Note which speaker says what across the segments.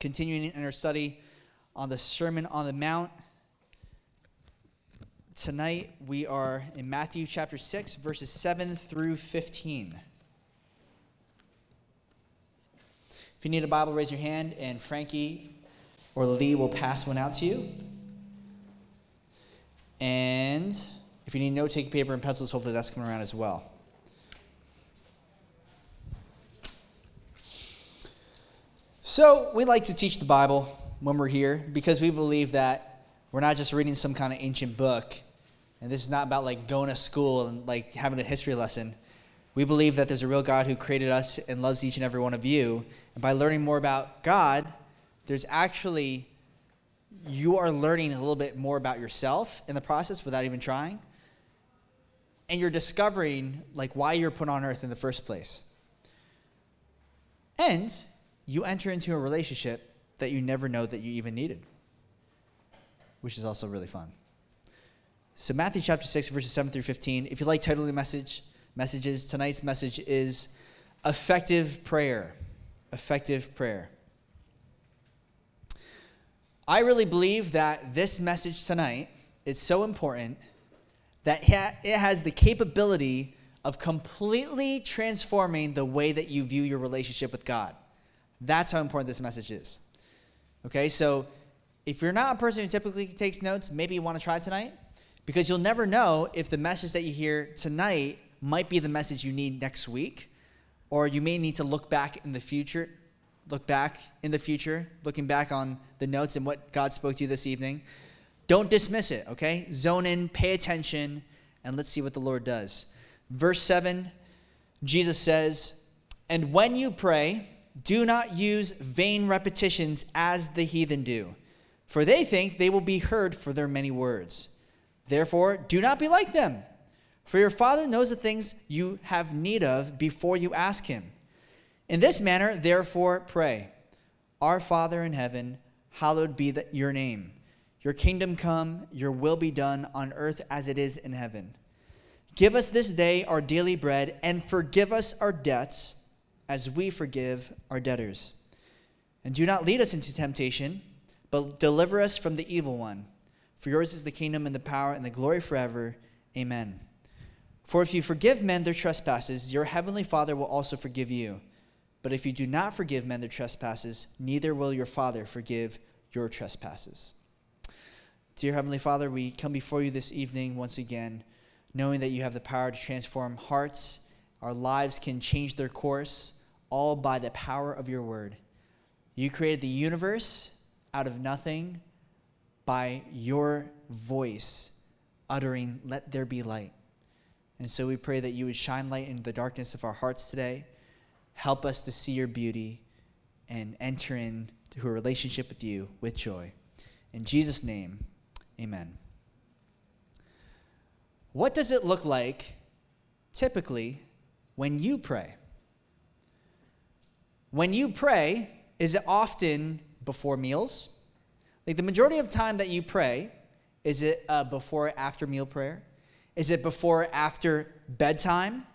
Speaker 1: continuing in our study on the Sermon on the Mount. Tonight we are in Matthew chapter 6, verses 7 through 15. If you need a Bible, raise your hand, and Frankie or Lee will pass one out to you. And if you need note taking paper and pencils, hopefully that's coming around as well. So, we like to teach the Bible when we're here because we believe that we're not just reading some kind of ancient book, and this is not about like going to school and like having a history lesson. We believe that there's a real God who created us and loves each and every one of you. And by learning more about God, there's actually, you are learning a little bit more about yourself in the process without even trying. And you're discovering like why you're put on earth in the first place. And you enter into a relationship that you never know that you even needed, which is also really fun. So, Matthew chapter 6, verses 7 through 15. If you like titling message, messages, tonight's message is effective prayer. Effective prayer. I really believe that this message tonight is so important that it has the capability of completely transforming the way that you view your relationship with God. That's how important this message is. Okay, so if you're not a person who typically takes notes, maybe you want to try tonight because you'll never know if the message that you hear tonight might be the message you need next week, or you may need to look back in the future, look back in the future, looking back on the notes and what God spoke to you this evening. Don't dismiss it, okay? Zone in, pay attention, and let's see what the Lord does. Verse 7, Jesus says, And when you pray, do not use vain repetitions as the heathen do, for they think they will be heard for their many words. Therefore, do not be like them, for your Father knows the things you have need of before you ask Him. In this manner, therefore, pray Our Father in heaven, hallowed be the, your name. Your kingdom come, your will be done on earth as it is in heaven. Give us this day our daily bread, and forgive us our debts as we forgive our debtors. And do not lead us into temptation, but deliver us from the evil one. For yours is the kingdom and the power and the glory forever. Amen. For if you forgive men their trespasses, your heavenly Father will also forgive you. But if you do not forgive men their trespasses, neither will your Father forgive your trespasses. Dear Heavenly Father, we come before you this evening once again, knowing that you have the power to transform hearts. Our lives can change their course all by the power of your word. You created the universe out of nothing by your voice uttering, Let there be light. And so we pray that you would shine light into the darkness of our hearts today. Help us to see your beauty and enter into a relationship with you with joy. In Jesus' name, amen. What does it look like typically when you pray? When you pray, is it often before meals? Like the majority of time that you pray, is it a before after meal prayer? Is it before after bedtime?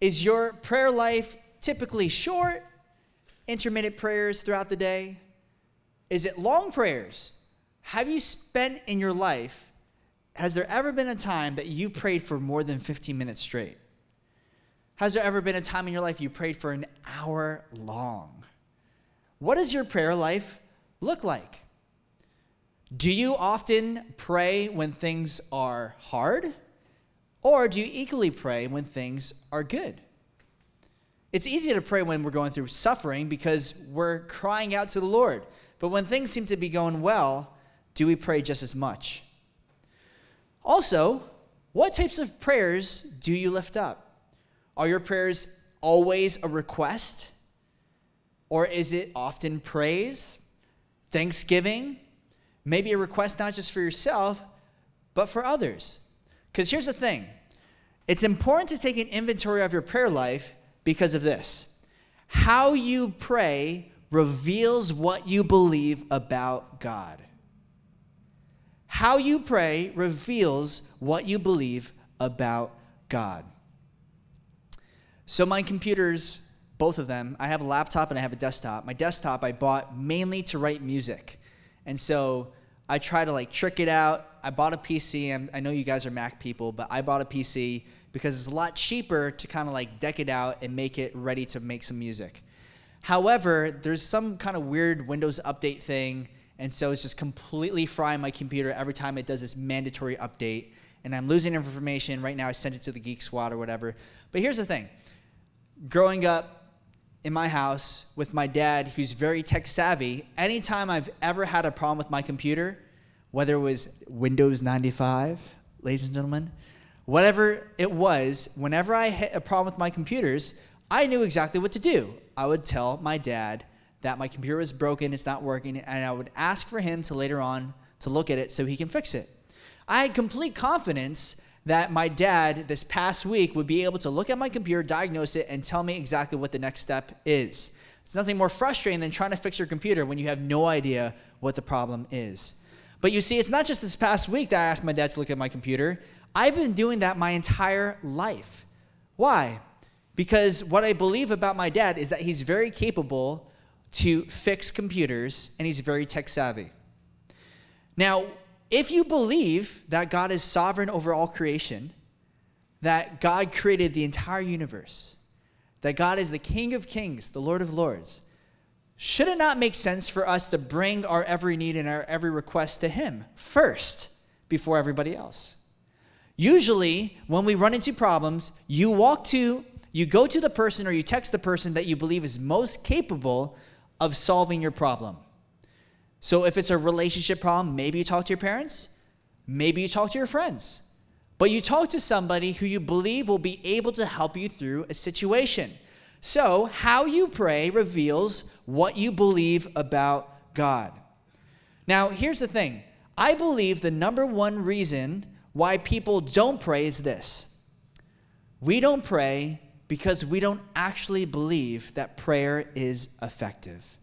Speaker 1: Is your prayer life typically short, intermittent prayers throughout the day? Is it long prayers? Have you spent in your life, has there ever been a time that you prayed for more than 15 minutes straight? Has there ever been a time in your life you prayed for an hour long? What does your prayer life look like? Do you often pray when things are hard? Or do you equally pray when things are good? It's easy to pray when we're going through suffering because we're crying out to the Lord. But when things seem to be going well, do we pray just as much? Also, what types of prayers do you lift up? Are your prayers always a request? Or is it often praise, thanksgiving, maybe a request not just for yourself, but for others? Because here's the thing it's important to take an inventory of your prayer life because of this. How you pray reveals what you believe about God. How you pray reveals what you believe about God. So my computer's both of them. I have a laptop and I have a desktop. My desktop I bought mainly to write music. And so I try to like trick it out. I bought a PC. I'm, i know you guys are Mac people, but I bought a PC because it's a lot cheaper to kind of like deck it out and make it ready to make some music. However, there's some kind of weird Windows update thing, and so it's just completely frying my computer every time it does this mandatory update. And I'm losing information. Right now, I sent it to the Geek Squad or whatever. But here's the thing growing up in my house with my dad, who's very tech savvy, anytime I've ever had a problem with my computer, whether it was Windows 95, ladies and gentlemen, whatever it was, whenever I hit a problem with my computers, I knew exactly what to do. I would tell my dad that my computer was broken, it's not working, and I would ask for him to later on to look at it so he can fix it. I had complete confidence that my dad this past week would be able to look at my computer, diagnose it, and tell me exactly what the next step is. It's nothing more frustrating than trying to fix your computer when you have no idea what the problem is. But you see, it's not just this past week that I asked my dad to look at my computer. I've been doing that my entire life. Why? Because what I believe about my dad is that he's very capable to fix computers and he's very tech savvy. Now, if you believe that God is sovereign over all creation, that God created the entire universe, that God is the King of kings, the Lord of lords, should it not make sense for us to bring our every need and our every request to Him first before everybody else? Usually, when we run into problems, you walk to, you go to the person or you text the person that you believe is most capable of solving your problem. So if it's a relationship problem, maybe you talk to your parents, maybe you talk to your friends. But you talk to somebody who you believe will be able to help you through a situation. So, how you pray reveals what you believe about God. Now, here's the thing I believe the number one reason why people don't pray is this we don't pray because we don't actually believe that prayer is effective.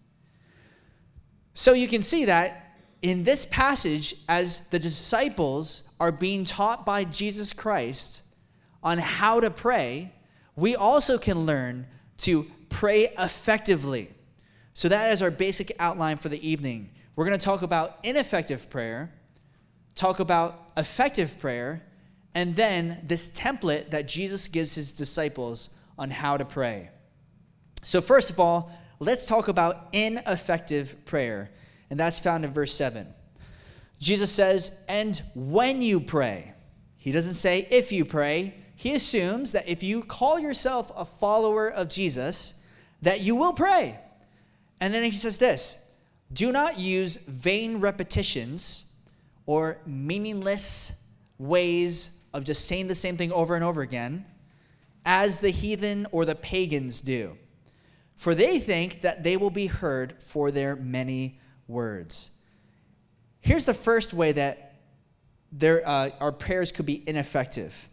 Speaker 1: So you can see that in this passage, as the disciples are being taught by Jesus Christ on how to pray, we also can learn to pray effectively. So that is our basic outline for the evening. We're going to talk about ineffective prayer, talk about effective prayer, and then this template that Jesus gives his disciples on how to pray. So, first of all, let's talk about ineffective prayer, and that's found in verse 7. Jesus says, and when you pray, he doesn't say if you pray. He assumes that if you call yourself a follower of Jesus, that you will pray. And then he says this do not use vain repetitions or meaningless ways of just saying the same thing over and over again, as the heathen or the pagans do for they think that they will be heard for their many words. Here's the first way that uh, our prayers could be ineffective.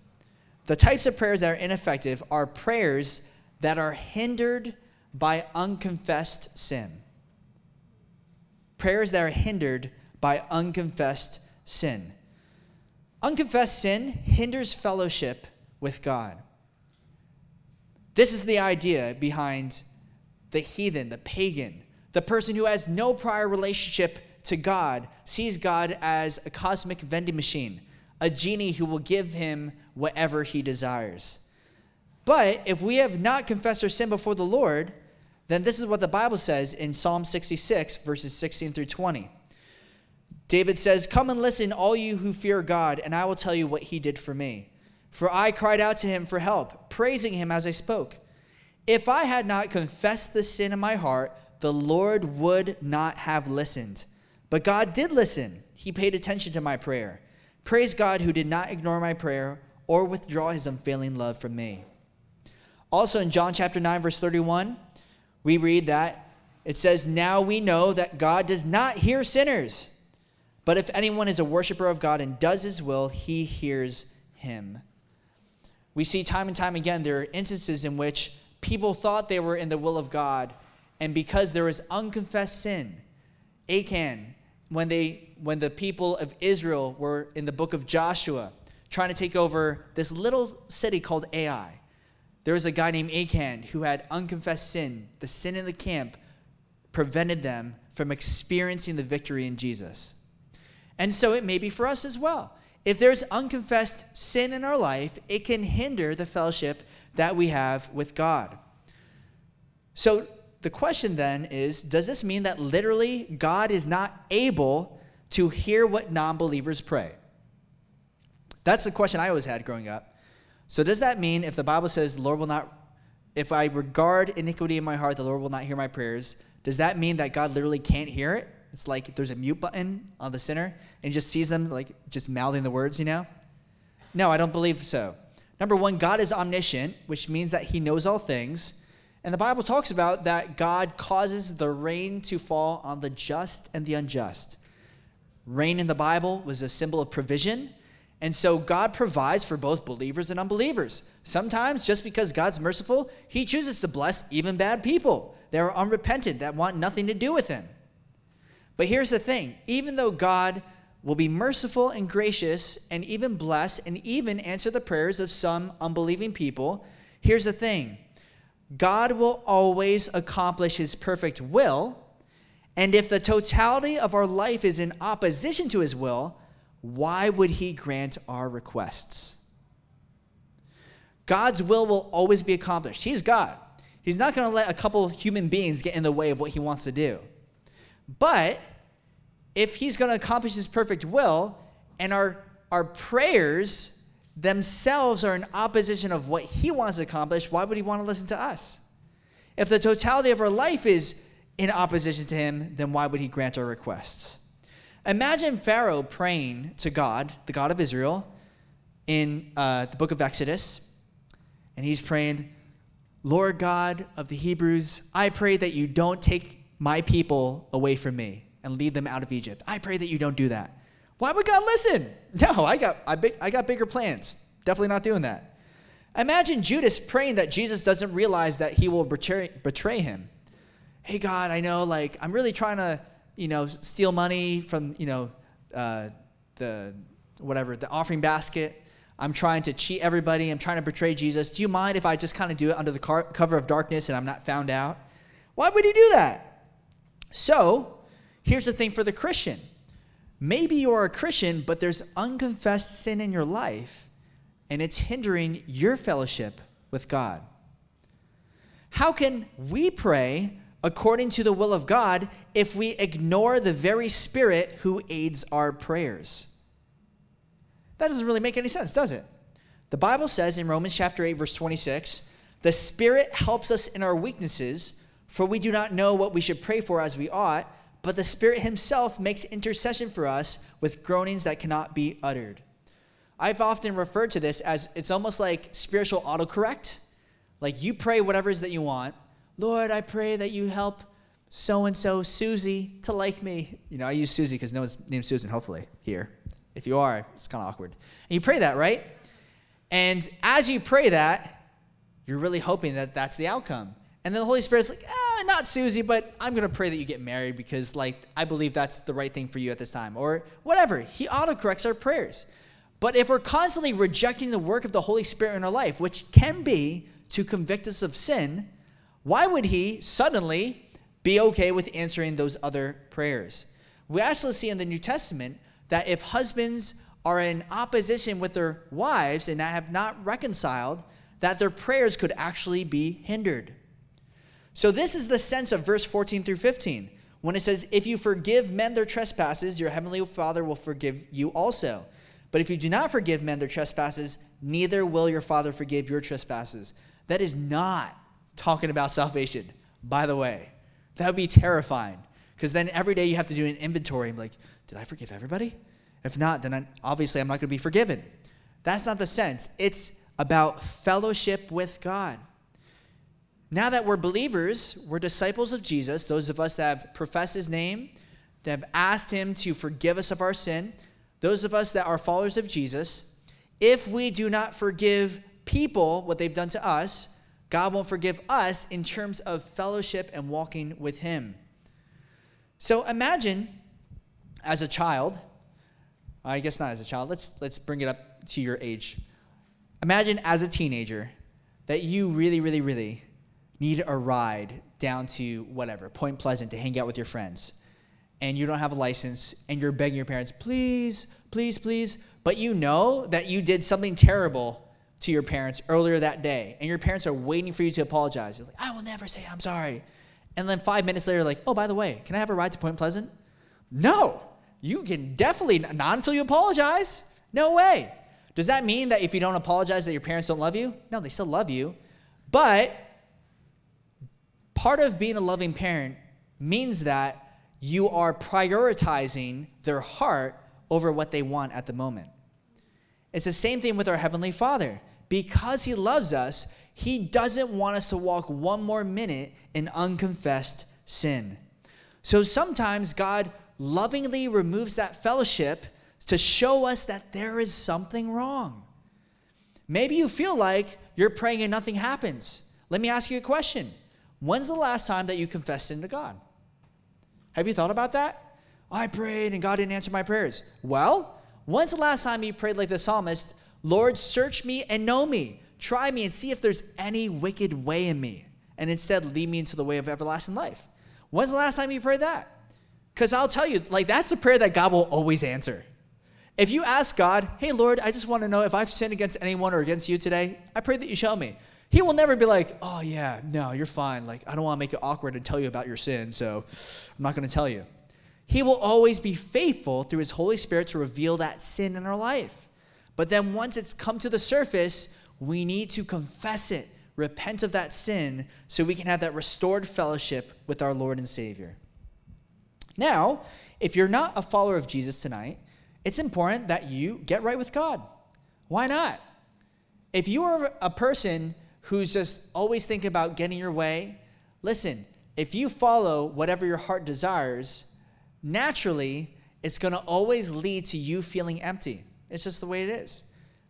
Speaker 1: The types of prayers that are ineffective are prayers that are hindered by unconfessed sin. Prayers that are hindered by unconfessed sin. Unconfessed sin hinders fellowship with God. This is the idea behind the heathen, the pagan, the person who has no prior relationship to God, sees God as a cosmic vending machine, a genie who will give him whatever he desires. But if we have not confessed our sin before the Lord, then this is what the Bible says in Psalm 66, verses 16 through 20. David says, Come and listen, all you who fear God, and I will tell you what he did for me. For I cried out to him for help, praising him as I spoke. If I had not confessed the sin in my heart, the Lord would not have listened. But God did listen. He paid attention to my prayer. Praise God who did not ignore my prayer or withdraw his unfailing love from me. Also in John chapter 9 verse 31, we read that it says, "Now we know that God does not hear sinners, but if anyone is a worshiper of God and does his will, he hears him." We see time and time again there are instances in which people thought they were in the will of God, and because there was unconfessed sin, Achan, when they when the people of Israel were in the book of Joshua trying to take over this little city called Ai, There was a guy named Achan who had unconfessed sin. The sin in the camp prevented them from experiencing the victory in Jesus. And so it may be for us as well. If there's unconfessed sin in our life, it can hinder the fellowship that we have with God. So the question then is Does this mean that literally God is not able to hear what non believers pray? That's the question I always had growing up. So does that mean if the Bible says the Lord will not, if I regard iniquity in my heart, the Lord will not hear my prayers, does that mean that God literally can't hear it? It's like there's a mute button on the sinner and he just sees them like just mouthing the words, you know? No, I don't believe so. Number one, God is omniscient, which means that he knows all things. And the Bible talks about that God causes the rain to fall on the just and the unjust. Rain in the Bible was a symbol of provision. And so God provides for both believers and unbelievers. Sometimes, just because God's merciful, He chooses to bless even bad people that are unrepentant, that want nothing to do with Him. But here's the thing even though God will be merciful and gracious and even bless and even answer the prayers of some unbelieving people, here's the thing God will always accomplish His perfect will. And if the totality of our life is in opposition to His will, why would he grant our requests? God's will will always be accomplished. He's God. He's not going to let a couple human beings get in the way of what he wants to do. But if he's going to accomplish his perfect will and our, our prayers themselves are in opposition of what he wants to accomplish, why would he want to listen to us? If the totality of our life is in opposition to him, then why would he grant our requests? Imagine Pharaoh praying to God, the God of Israel, in uh, the book of Exodus, and he's praying, Lord God of the Hebrews, I pray that you don't take my people away from me and lead them out of Egypt. I pray that you don't do that. Why would God listen? No, I got, I, I got bigger plans. Definitely not doing that. Imagine Judas praying that Jesus doesn't realize that he will betray, betray him. Hey, God, I know, like, I'm really trying to you know, steal money from, you know, uh, the whatever, the offering basket. I'm trying to cheat everybody. I'm trying to betray Jesus. Do you mind if I just kind of do it under the car- cover of darkness and I'm not found out? Why would he do that? So, here's the thing for the Christian. Maybe you're a Christian, but there's unconfessed sin in your life, and it's hindering your fellowship with God. How can we pray according to the will of God if we ignore the very Spirit who aids our prayers. That doesn't really make any sense, does it? The Bible says in Romans chapter 8 verse 26, "The Spirit helps us in our weaknesses, for we do not know what we should pray for as we ought, but the Spirit himself makes intercession for us with groanings that cannot be uttered." I've often referred to this as it's almost like spiritual autocorrect. Like you pray whatever it is that you want, Lord, I pray that you help so and so, Susie, to like me. You know, I use Susie because no one's named Susan, hopefully, here. If you are, it's kind of awkward. And you pray that, right? And as you pray that, you're really hoping that that's the outcome. And then the Holy Spirit's like, ah, Eh, not Susie, but I'm going to pray that you get married because, like, I believe that's the right thing for you at this time. Or whatever. He autocorrects our prayers. But if we're constantly rejecting the work of the Holy Spirit in our life, which can be to convict us of sin, why would he suddenly be okay with answering those other prayers? We actually see in the New Testament that if husbands are in opposition with their wives and have not reconciled, that their prayers could actually be hindered. So, this is the sense of verse 14 through 15 when it says, If you forgive men their trespasses, your heavenly Father will forgive you also. But if you do not forgive men their trespasses, neither will your Father forgive your trespasses. That is not talking about salvation, by the way. That would be terrifying because then every day you have to do an inventory. I'm like, did I forgive everybody? If not, then I, obviously I'm not going to be forgiven. That's not the sense. It's about fellowship with God. Now that we're believers, we're disciples of Jesus, those of us that have professed his name, that have asked him to forgive us of our sin, those of us that are followers of Jesus, if we do not forgive people what they've done to us, God won't forgive us in terms of fellowship and walking with Him. So imagine as a child, I guess not as a child, let's, let's bring it up to your age. Imagine as a teenager that you really, really, really need a ride down to whatever, Point Pleasant to hang out with your friends, and you don't have a license, and you're begging your parents, please, please, please, but you know that you did something terrible to your parents earlier that day, and your parents are waiting for you to apologize. You're like, I will never say I'm sorry. And then five minutes later, like, oh, by the way, can I have a ride to Point Pleasant? No, you can definitely not until you apologize. No way. Does that mean that if you don't apologize that your parents don't love you? No, they still love you. But part of being a loving parent means that you are prioritizing their heart over what they want at the moment. It's the same thing with our Heavenly Father. Because He loves us, He doesn't want us to walk one more minute in unconfessed sin. So sometimes God lovingly removes that fellowship to show us that there is something wrong. Maybe you feel like you're praying and nothing happens. Let me ask you a question. When's the last time that you confessed sin to God? Have you thought about that? I prayed and God didn't answer my prayers. Well, when's the last time you prayed like the psalmist, Lord, search me and know me. Try me and see if there's any wicked way in me. And instead, lead me into the way of everlasting life. When's the last time you prayed that? Because I'll tell you, like, that's the prayer that God will always answer. If you ask God, hey, Lord, I just want to know if I've sinned against anyone or against you today, I pray that you show me. He will never be like, oh, yeah, no, you're fine. Like, I don't want to make it awkward and tell you about your sin, so I'm not going to tell you. He will always be faithful through His Holy Spirit to reveal that sin in our life. But then once it's come to the surface, we need to confess it, repent of that sin, so we can have that restored fellowship with our Lord and Savior. Now, if you're not a follower of Jesus tonight, it's important that you get right with God. Why not? If you are a person who's just always thinking about getting your way, listen, if you follow whatever your heart desires, naturally, it's going to always lead to you feeling empty. It's just the way it is.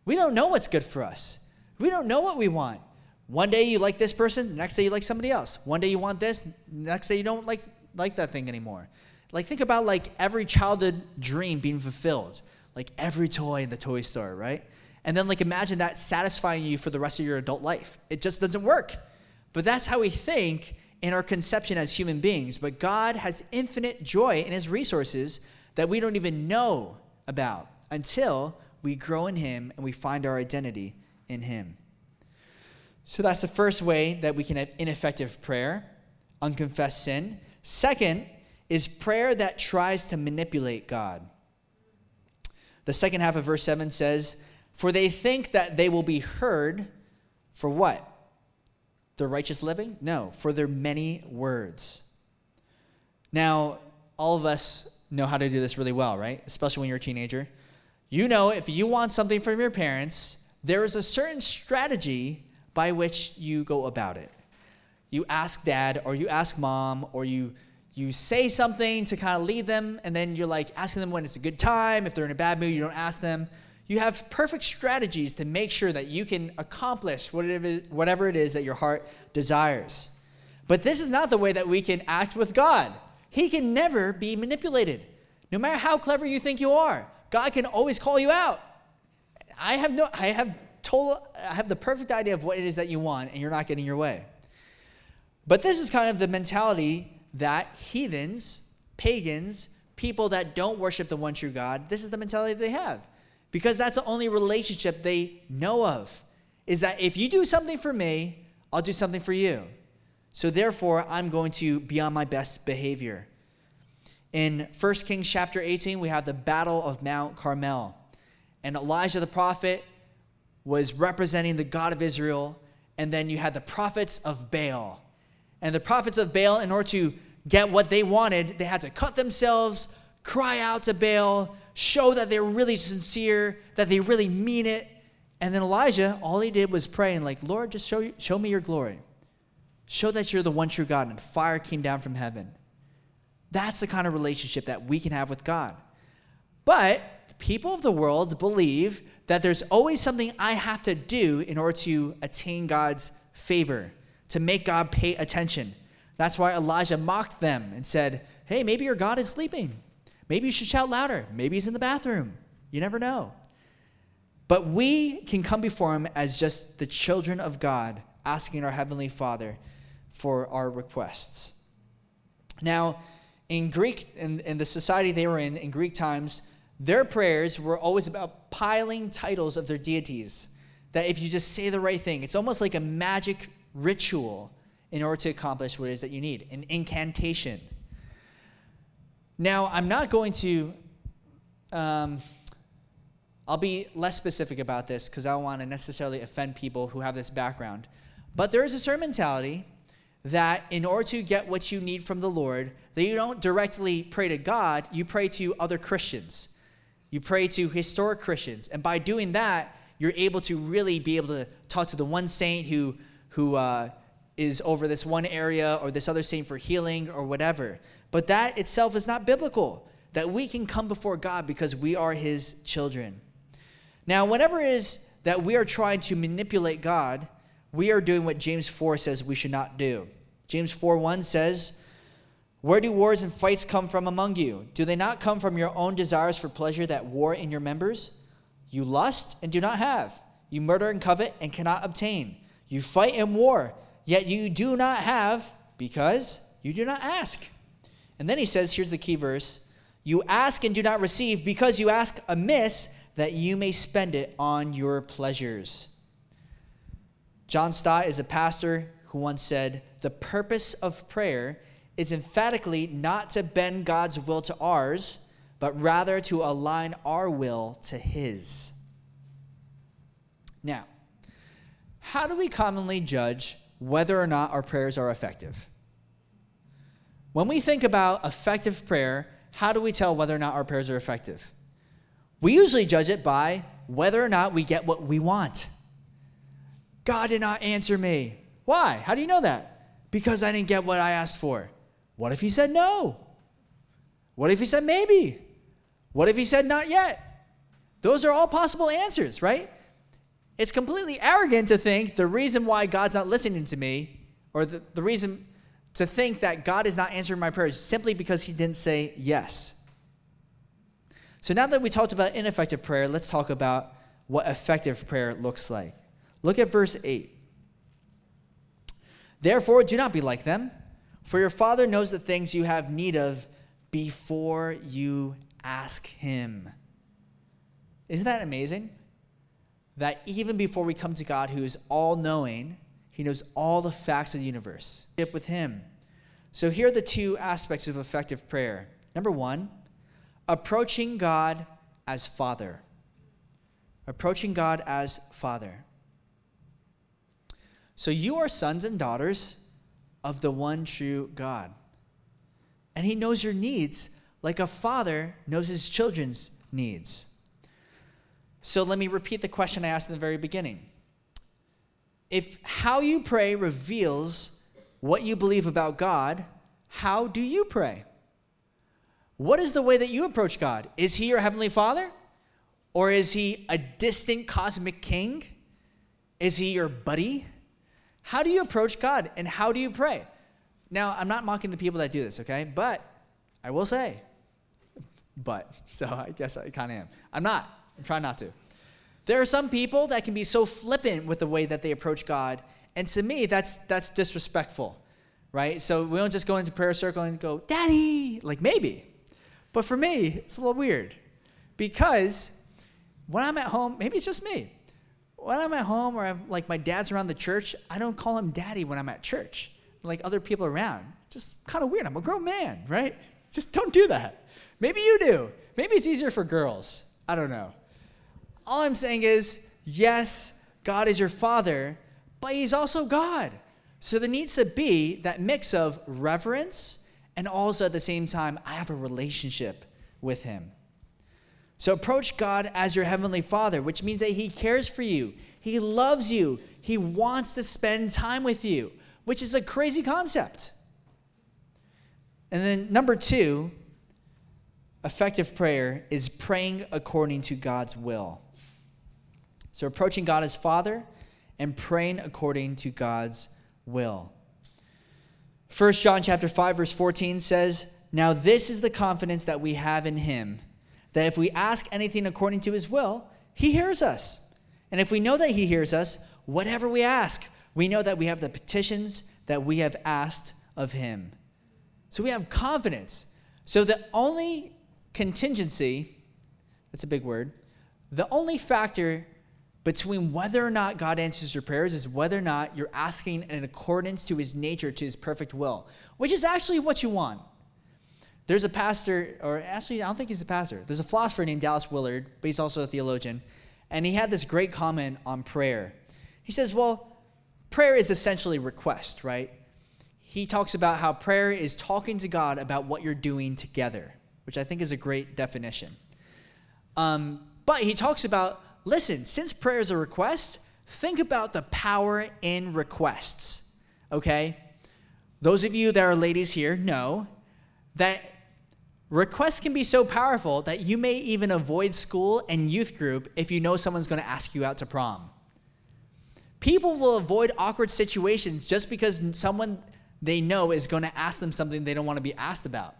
Speaker 1: We don't know what's good for us. We don't know what we want. One day you like this person, next day you like somebody else. One day you want this, next day you don't like like that thing anymore. Like think about like every childhood dream being fulfilled. Like every toy in the toy store, right? And then like imagine that satisfying you for the rest of your adult life. It just doesn't work. But that's how we think in our conception as human beings. But God has infinite joy in his resources that we don't even know about until we grow in him and we find our identity in him. So that's the first way that we can have ineffective prayer, unconfessed sin. Second is prayer that tries to manipulate God. The second half of verse 7 says, For they think that they will be heard for what? Their righteous living? No, for their many words. Now, all of us know how to do this really well, right? Especially when you're a teenager. You know, if you want something from your parents, there is a certain strategy by which you go about it. You ask dad, or you ask mom, or you you say something to kind of lead them, and then you're like asking them when it's a good time. If they're in a bad mood, you don't ask them. You have perfect strategies to make sure that you can accomplish whatever it is that your heart desires. But this is not the way that we can act with God. He can never be manipulated. No matter how clever you think you are, God can always call you out. I have no I have total I have the perfect idea of what it is that you want and you're not getting your way. But this is kind of the mentality that heathens, pagans, people that don't worship the one true God, this is the mentality they have. Because that's the only relationship they know of. Is that if you do something for me, I'll do something for you. So therefore, I'm going to be on my best behavior. In 1 Kings chapter 18, we have the battle of Mount Carmel. And Elijah the prophet was representing the God of Israel. And then you had the prophets of Baal. And the prophets of Baal, in order to get what they wanted, they had to cut themselves, cry out to Baal, show that they're really sincere, that they really mean it. And then Elijah, all he did was pray and like, Lord, just show, show me your glory. Show that you're the one true God. And fire came down from heaven. That's the kind of relationship that we can have with God. But people of the world believe that there's always something I have to do in order to attain God's favor, to make God pay attention. That's why Elijah mocked them and said, Hey, maybe your God is sleeping. Maybe you should shout louder. Maybe he's in the bathroom. You never know. But we can come before him as just the children of God, asking our Heavenly Father for our requests. Now, in Greek, in, in the society they were in, in Greek times, their prayers were always about piling titles of their deities. That if you just say the right thing, it's almost like a magic ritual in order to accomplish what it is that you need an incantation. Now, I'm not going to, um, I'll be less specific about this because I don't want to necessarily offend people who have this background. But there is a certain mentality that in order to get what you need from the Lord, that you don't directly pray to God, you pray to other Christians. You pray to historic Christians. And by doing that, you're able to really be able to talk to the one saint who, who uh, is over this one area or this other saint for healing or whatever. But that itself is not biblical, that we can come before God because we are his children. Now, whenever it is that we are trying to manipulate God, we are doing what James 4 says we should not do. James 4 1 says, Where do wars and fights come from among you? Do they not come from your own desires for pleasure that war in your members? You lust and do not have. You murder and covet and cannot obtain. You fight and war, yet you do not have because you do not ask. And then he says, here's the key verse You ask and do not receive because you ask amiss that you may spend it on your pleasures. John Stott is a pastor who once said, The purpose of prayer is emphatically not to bend God's will to ours, but rather to align our will to His. Now, how do we commonly judge whether or not our prayers are effective? When we think about effective prayer, how do we tell whether or not our prayers are effective? We usually judge it by whether or not we get what we want. God did not answer me. Why? How do you know that? Because I didn't get what I asked for. What if he said no? What if he said maybe? What if he said not yet? Those are all possible answers, right? It's completely arrogant to think the reason why God's not listening to me, or the, the reason to think that God is not answering my prayers simply because he didn't say yes. So now that we talked about ineffective prayer, let's talk about what effective prayer looks like. Look at verse 8. Therefore, do not be like them, for your Father knows the things you have need of before you ask Him. Isn't that amazing? That even before we come to God, who is all knowing, he knows all the facts of the universe. With him. So here are the two aspects of effective prayer. Number one, approaching God as Father. Approaching God as Father. So you are sons and daughters of the one true God. And He knows your needs like a father knows his children's needs. So let me repeat the question I asked in the very beginning if how you pray reveals what you believe about God, how do you pray? What is the way that you approach God? Is he your heavenly father? Or is he a distant cosmic king? Is he your buddy? How do you approach God and how do you pray? Now, I'm not mocking the people that do this, okay? But I will say, but, so I guess I kind of am. I'm not. I'm trying not to. There are some people that can be so flippant with the way that they approach God, and to me, that's that's disrespectful, right? So we don't just go into prayer circle and go, "Daddy," like maybe, but for me, it's a little weird because when I'm at home, maybe it's just me. When I'm at home or I'm, like my dad's around the church, I don't call him daddy when I'm at church. Like other people around, just kind of weird. I'm a grown man, right? Just don't do that. Maybe you do. Maybe it's easier for girls. I don't know. All I'm saying is, yes, God is your father, but he's also God. So there needs to be that mix of reverence and also at the same time, I have a relationship with him. So approach God as your heavenly father, which means that he cares for you, he loves you, he wants to spend time with you, which is a crazy concept. And then number two, effective prayer is praying according to God's will. So approaching God as Father and praying according to God's will. 1 John chapter 5 verse 14 says, "Now this is the confidence that we have in him, that if we ask anything according to his will, He hears us. And if we know that He hears us, whatever we ask, we know that we have the petitions that we have asked of Him. So we have confidence. So the only contingency, that's a big word, the only factor between whether or not God answers your prayers is whether or not you're asking in accordance to his nature, to his perfect will, which is actually what you want. There's a pastor, or actually, I don't think he's a pastor. There's a philosopher named Dallas Willard, but he's also a theologian. And he had this great comment on prayer. He says, Well, prayer is essentially request, right? He talks about how prayer is talking to God about what you're doing together, which I think is a great definition. Um, but he talks about listen, since prayer is a request, think about the power in requests, okay? Those of you that are ladies here know that requests can be so powerful that you may even avoid school and youth group if you know someone's to ask you out to prom. People will avoid awkward situations just because someone they know is to ask them something they don't want to be asked about.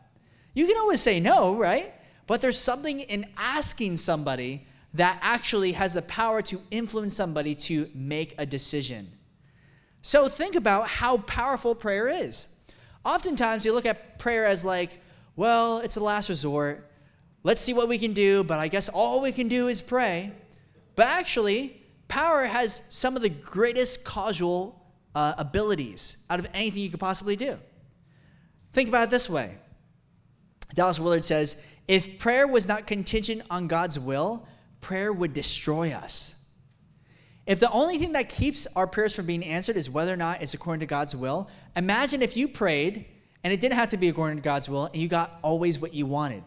Speaker 1: You can always say no, right? But there's something in asking somebody that actually has the power to influence somebody to make a decision. So think about how powerful prayer is. Oftentimes, you look at prayer as like, well, it's a last resort. Let's see what we can do, but I guess all we can do is pray. But actually, power has some of the greatest causal uh, abilities out of anything you could possibly do. Think about it this way Dallas Willard says if prayer was not contingent on God's will, prayer would destroy us. If the only thing that keeps our prayers from being answered is whether or not it's according to God's will, imagine if you prayed and it didn't have to be according to God's will and you got always what you wanted.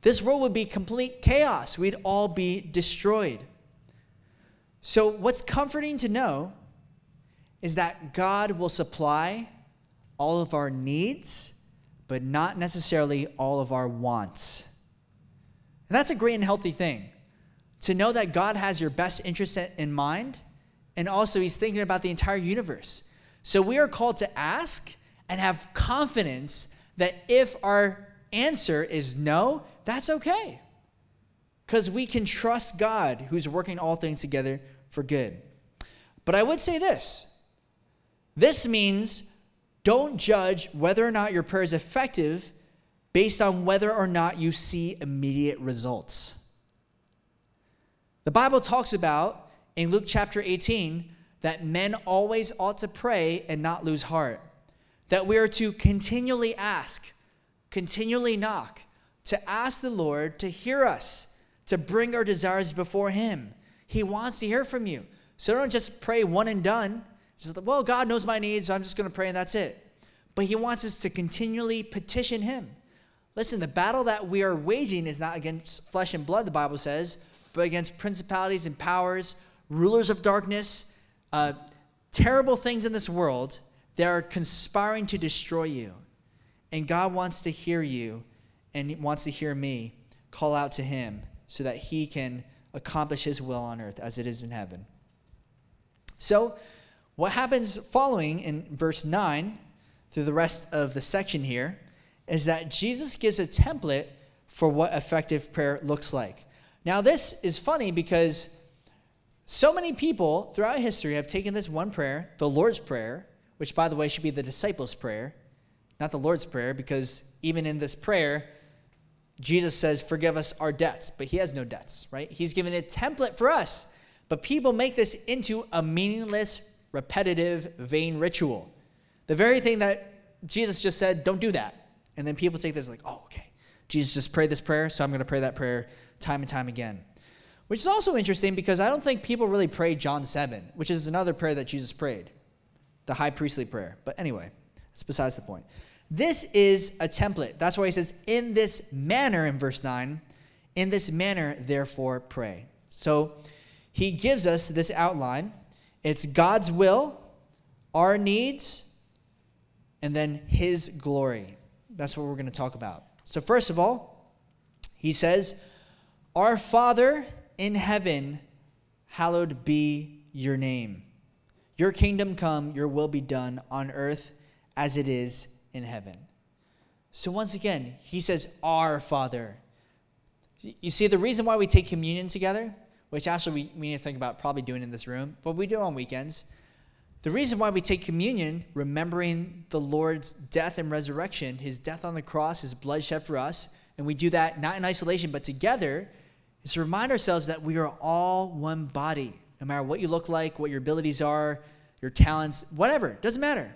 Speaker 1: This world would be complete chaos. We'd all be destroyed. So, what's comforting to know is that God will supply all of our needs, but not necessarily all of our wants. And that's a great and healthy thing to know that God has your best interest in mind, and also He's thinking about the entire universe. So we are called to ask and have confidence that if our answer is no, that's okay. Because we can trust God who's working all things together for good. But I would say this this means don't judge whether or not your prayer is effective based on whether or not you see immediate results. The Bible talks about in Luke chapter 18 that men always ought to pray and not lose heart. That we are to continually ask, continually knock, to ask the Lord to hear us, to bring our desires before Him. He wants to hear from you. So don't just pray one and done. Just, well, God knows my needs, so I'm just going to pray and that's it. But He wants us to continually petition Him. Listen, the battle that we are waging is not against flesh and blood, the Bible says, but against principalities and powers, rulers of darkness, uh, terrible things in this world that are conspiring to destroy you. And God wants to hear you and wants to hear me call out to Him so that He can accomplish His will on earth as it is in heaven. So, what happens following in verse 9 through the rest of the section here is that Jesus gives a template for what effective prayer looks like. Now, this is funny because so many people throughout history have taken this one prayer, the Lord's Prayer, which, by the way, should be the disciples' prayer, not the Lord's Prayer, because even in this prayer, Jesus says, Forgive us our debts, but he has no debts, right? He's given a template for us. But people make this into a meaningless, repetitive, vain ritual. The very thing that Jesus just said, Don't do that. And then people take this like, Oh, okay. Jesus just prayed this prayer, so I'm going to pray that prayer time and time again. Which is also interesting because I don't think people really pray John 7, which is another prayer that Jesus prayed, the high priestly prayer. But anyway, it's besides the point. This is a template. That's why he says, in this manner, in verse 9, in this manner, therefore, pray. So he gives us this outline it's God's will, our needs, and then his glory. That's what we're going to talk about. So, first of all, he says, our Father in heaven, hallowed be your name. Your kingdom come, your will be done on earth as it is in heaven. So once again, he says, Our Father. You see, the reason why we take communion together, which actually we, we need to think about probably doing in this room, but we do on weekends. The reason why we take communion, remembering the Lord's death and resurrection, his death on the cross, his blood shed for us, and we do that not in isolation but together, is to remind ourselves that we are all one body. No matter what you look like, what your abilities are, your talents, whatever, doesn't matter.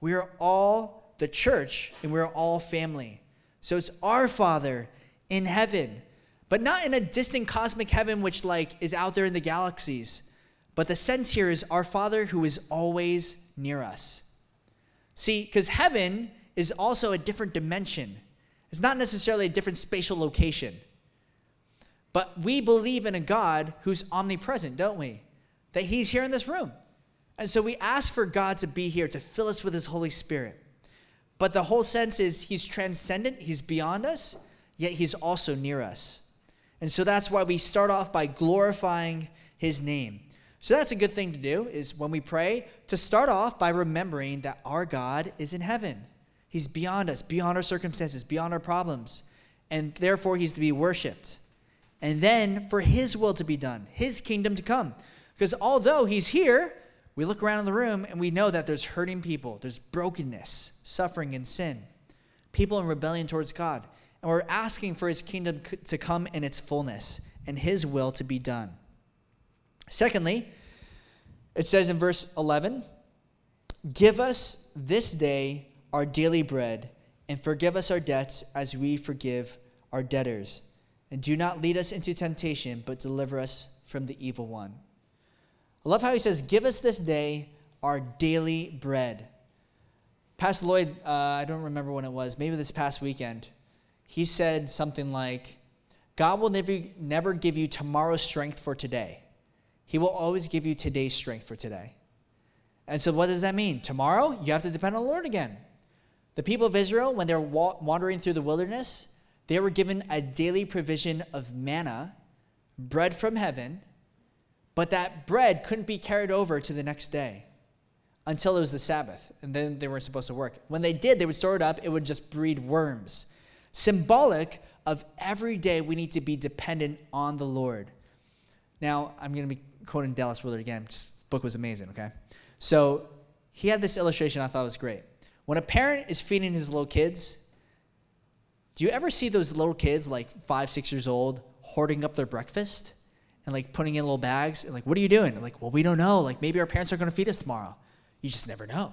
Speaker 1: We are all the church and we're all family. So it's our Father in heaven, but not in a distant cosmic heaven which like is out there in the galaxies. But the sense here is our Father who is always near us. See, because heaven is also a different dimension. It's not necessarily a different spatial location. But we believe in a God who's omnipresent, don't we? That He's here in this room. And so we ask for God to be here, to fill us with His Holy Spirit. But the whole sense is He's transcendent, He's beyond us, yet He's also near us. And so that's why we start off by glorifying His name. So that's a good thing to do, is when we pray, to start off by remembering that our God is in heaven. He's beyond us, beyond our circumstances, beyond our problems. And therefore, He's to be worshiped. And then for His will to be done, His kingdom to come. Because although He's here, we look around in the room and we know that there's hurting people, there's brokenness, suffering, and sin, people in rebellion towards God. And we're asking for his kingdom to come in its fullness and his will to be done. Secondly, it says in verse 11, Give us this day our daily bread, and forgive us our debts as we forgive our debtors. And do not lead us into temptation, but deliver us from the evil one. I love how he says, Give us this day our daily bread. Pastor Lloyd, uh, I don't remember when it was, maybe this past weekend, he said something like, God will never, never give you tomorrow's strength for today. He will always give you today's strength for today. And so, what does that mean? Tomorrow, you have to depend on the Lord again. The people of Israel, when they're wa- wandering through the wilderness, they were given a daily provision of manna, bread from heaven, but that bread couldn't be carried over to the next day until it was the Sabbath, and then they weren't supposed to work. When they did, they would store it up, it would just breed worms. Symbolic of every day we need to be dependent on the Lord. Now, I'm going to be quoting Dallas Willard again. This book was amazing, okay? So he had this illustration I thought was great. When a parent is feeding his little kids, do you ever see those little kids, like five, six years old, hoarding up their breakfast? and like putting in little bags? And like what are you doing? Like well we don't know. Like maybe our parents are going to feed us tomorrow. You just never know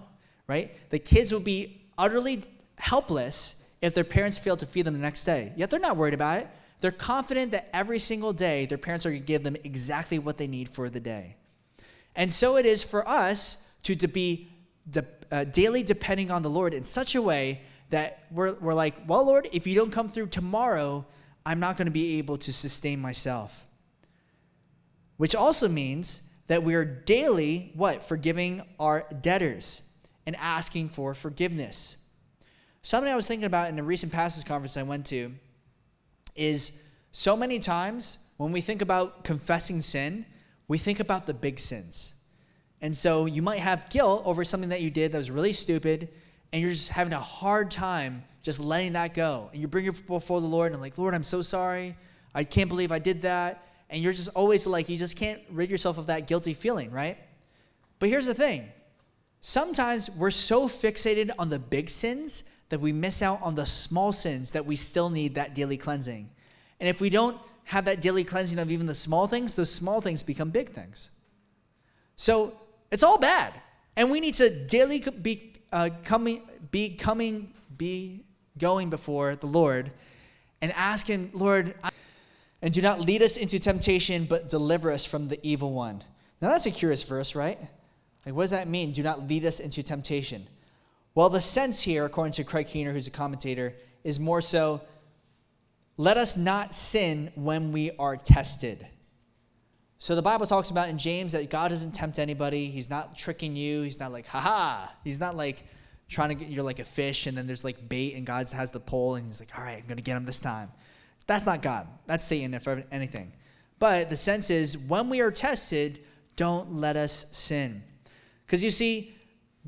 Speaker 1: right? The kids will be utterly helpless if their parents fail to feed them the next day. Yet they're not worried about it. They're confident that every single day their parents are going to give them exactly what they need for the day. And so it is for us to, to be de- uh, daily depending on the lord in such a way that we're, we're like well lord if you don't come through tomorrow i'm not going to be able to sustain myself. Which also means that we are daily what? Forgiving our debtors and asking for forgiveness. Something i was thinking about in a recent pastors conference i went to is so many times when we think about confessing sin we think about the big sins. And so you might have guilt over something that you did that was really stupid and you're just having a hard time just letting that go and you bring it before the lord and I'm like lord i'm so sorry i can't believe i did that and you're just always like, you just can't rid yourself of that guilty feeling, right? But here's the thing sometimes we're so fixated on the big sins that we miss out on the small sins that we still need that daily cleansing. And if we don't have that daily cleansing of even the small things, those small things become big things. So it's all bad. And we need to daily be uh, coming, be coming, be going before the Lord and asking, Lord, I- and do not lead us into temptation, but deliver us from the evil one. Now that's a curious verse, right? Like, what does that mean? Do not lead us into temptation. Well, the sense here, according to Craig Keener, who's a commentator, is more so let us not sin when we are tested. So the Bible talks about in James that God doesn't tempt anybody. He's not tricking you. He's not like, haha. He's not like trying to get, you're like a fish and then there's like bait and God has the pole and he's like, all right, I'm going to get him this time. That's not God. That's Satan, if anything. But the sense is when we are tested, don't let us sin. Because you see,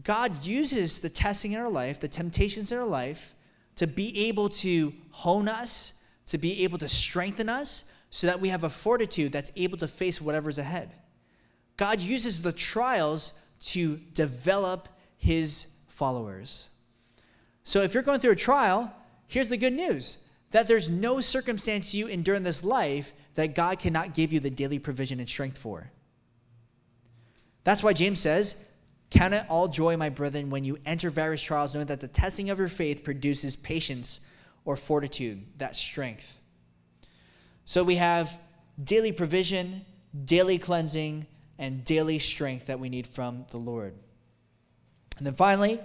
Speaker 1: God uses the testing in our life, the temptations in our life, to be able to hone us, to be able to strengthen us, so that we have a fortitude that's able to face whatever's ahead. God uses the trials to develop his followers. So if you're going through a trial, here's the good news that there's no circumstance you endure in this life that God cannot give you the daily provision and strength for. That's why James says, Count it all joy, my brethren, when you enter various trials, knowing that the testing of your faith produces patience or fortitude, that strength. So we have daily provision, daily cleansing, and daily strength that we need from the Lord. And then finally, it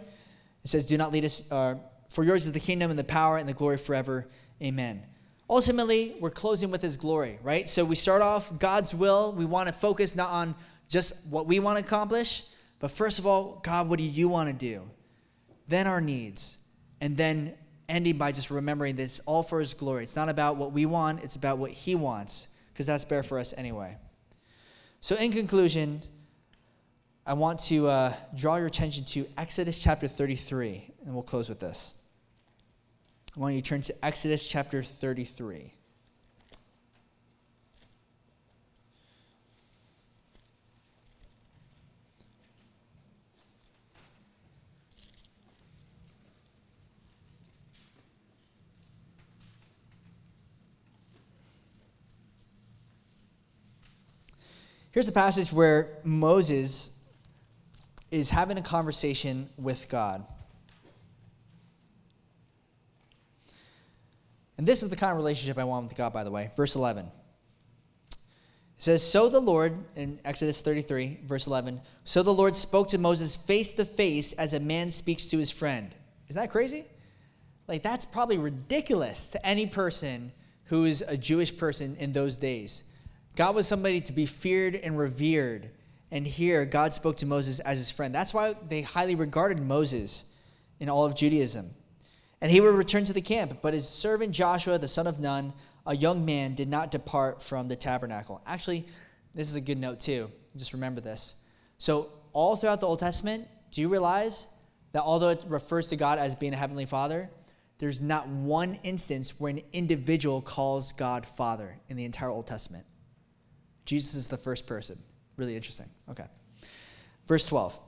Speaker 1: says, Do not lead us, uh, for yours is the kingdom and the power and the glory forever. Amen. Ultimately, we're closing with his glory, right? So we start off God's will. We want to focus not on just what we want to accomplish, but first of all, God, what do you want to do? Then our needs. And then ending by just remembering this all for his glory. It's not about what we want, it's about what he wants, because that's better for us anyway. So, in conclusion, I want to uh, draw your attention to Exodus chapter 33, and we'll close with this. I want you to turn to Exodus chapter 33. Here's a passage where Moses is having a conversation with God. And this is the kind of relationship I want with God, by the way. Verse 11. It says, So the Lord, in Exodus 33, verse 11, so the Lord spoke to Moses face to face as a man speaks to his friend. Isn't that crazy? Like, that's probably ridiculous to any person who is a Jewish person in those days. God was somebody to be feared and revered. And here, God spoke to Moses as his friend. That's why they highly regarded Moses in all of Judaism. And he would return to the camp, but his servant Joshua, the son of Nun, a young man, did not depart from the tabernacle. Actually, this is a good note too. Just remember this. So, all throughout the Old Testament, do you realize that although it refers to God as being a heavenly father, there's not one instance where an individual calls God Father in the entire Old Testament? Jesus is the first person. Really interesting. Okay. Verse 12.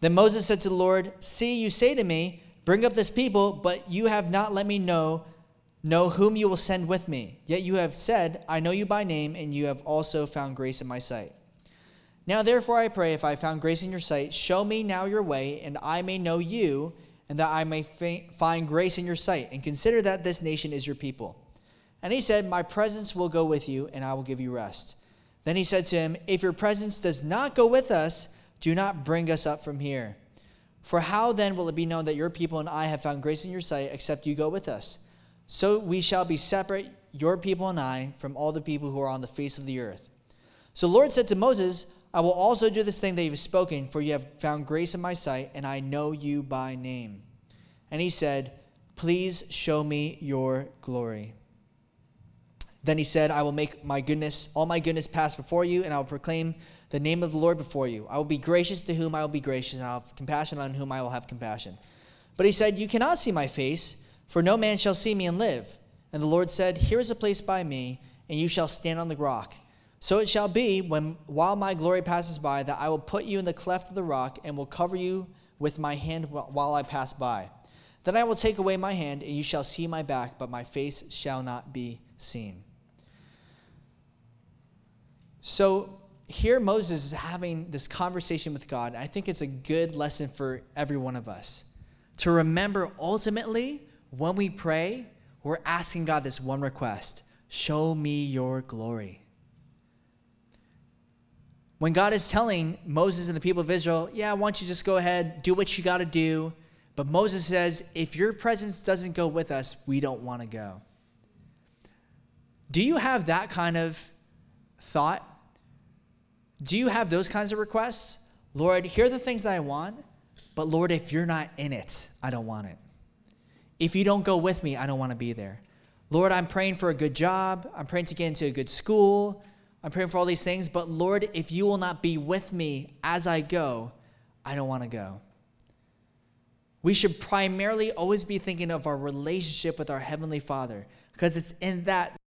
Speaker 1: Then Moses said to the Lord, See, you say to me, Bring up this people, but you have not let me know know whom you will send with me. Yet you have said, I know you by name, and you have also found grace in my sight. Now therefore I pray, if I found grace in your sight, show me now your way, and I may know you, and that I may find grace in your sight, and consider that this nation is your people. And he said, My presence will go with you, and I will give you rest. Then he said to him, If your presence does not go with us, do not bring us up from here. For how then will it be known that your people and I have found grace in your sight, except you go with us? So we shall be separate, your people and I, from all the people who are on the face of the earth. So the Lord said to Moses, I will also do this thing that you have spoken, for you have found grace in my sight, and I know you by name. And he said, Please show me your glory. Then he said, I will make my goodness, all my goodness pass before you, and I will proclaim the name of the Lord before you. I will be gracious to whom I will be gracious, and I will have compassion on whom I will have compassion. But he said, You cannot see my face, for no man shall see me and live. And the Lord said, Here is a place by me, and you shall stand on the rock. So it shall be, when while my glory passes by, that I will put you in the cleft of the rock, and will cover you with my hand while I pass by. Then I will take away my hand, and you shall see my back, but my face shall not be seen. So here Moses is having this conversation with God. I think it's a good lesson for every one of us to remember ultimately when we pray, we're asking God this one request show me your glory. When God is telling Moses and the people of Israel, yeah, I want you to just go ahead, do what you got to do. But Moses says, if your presence doesn't go with us, we don't want to go. Do you have that kind of thought? Do you have those kinds of requests? Lord, here are the things that I want, but Lord, if you're not in it, I don't want it. If you don't go with me, I don't want to be there. Lord, I'm praying for a good job. I'm praying to get into a good school. I'm praying for all these things, but Lord, if you will not be with me as I go, I don't want to go. We should primarily always be thinking of our relationship with our Heavenly Father because it's in that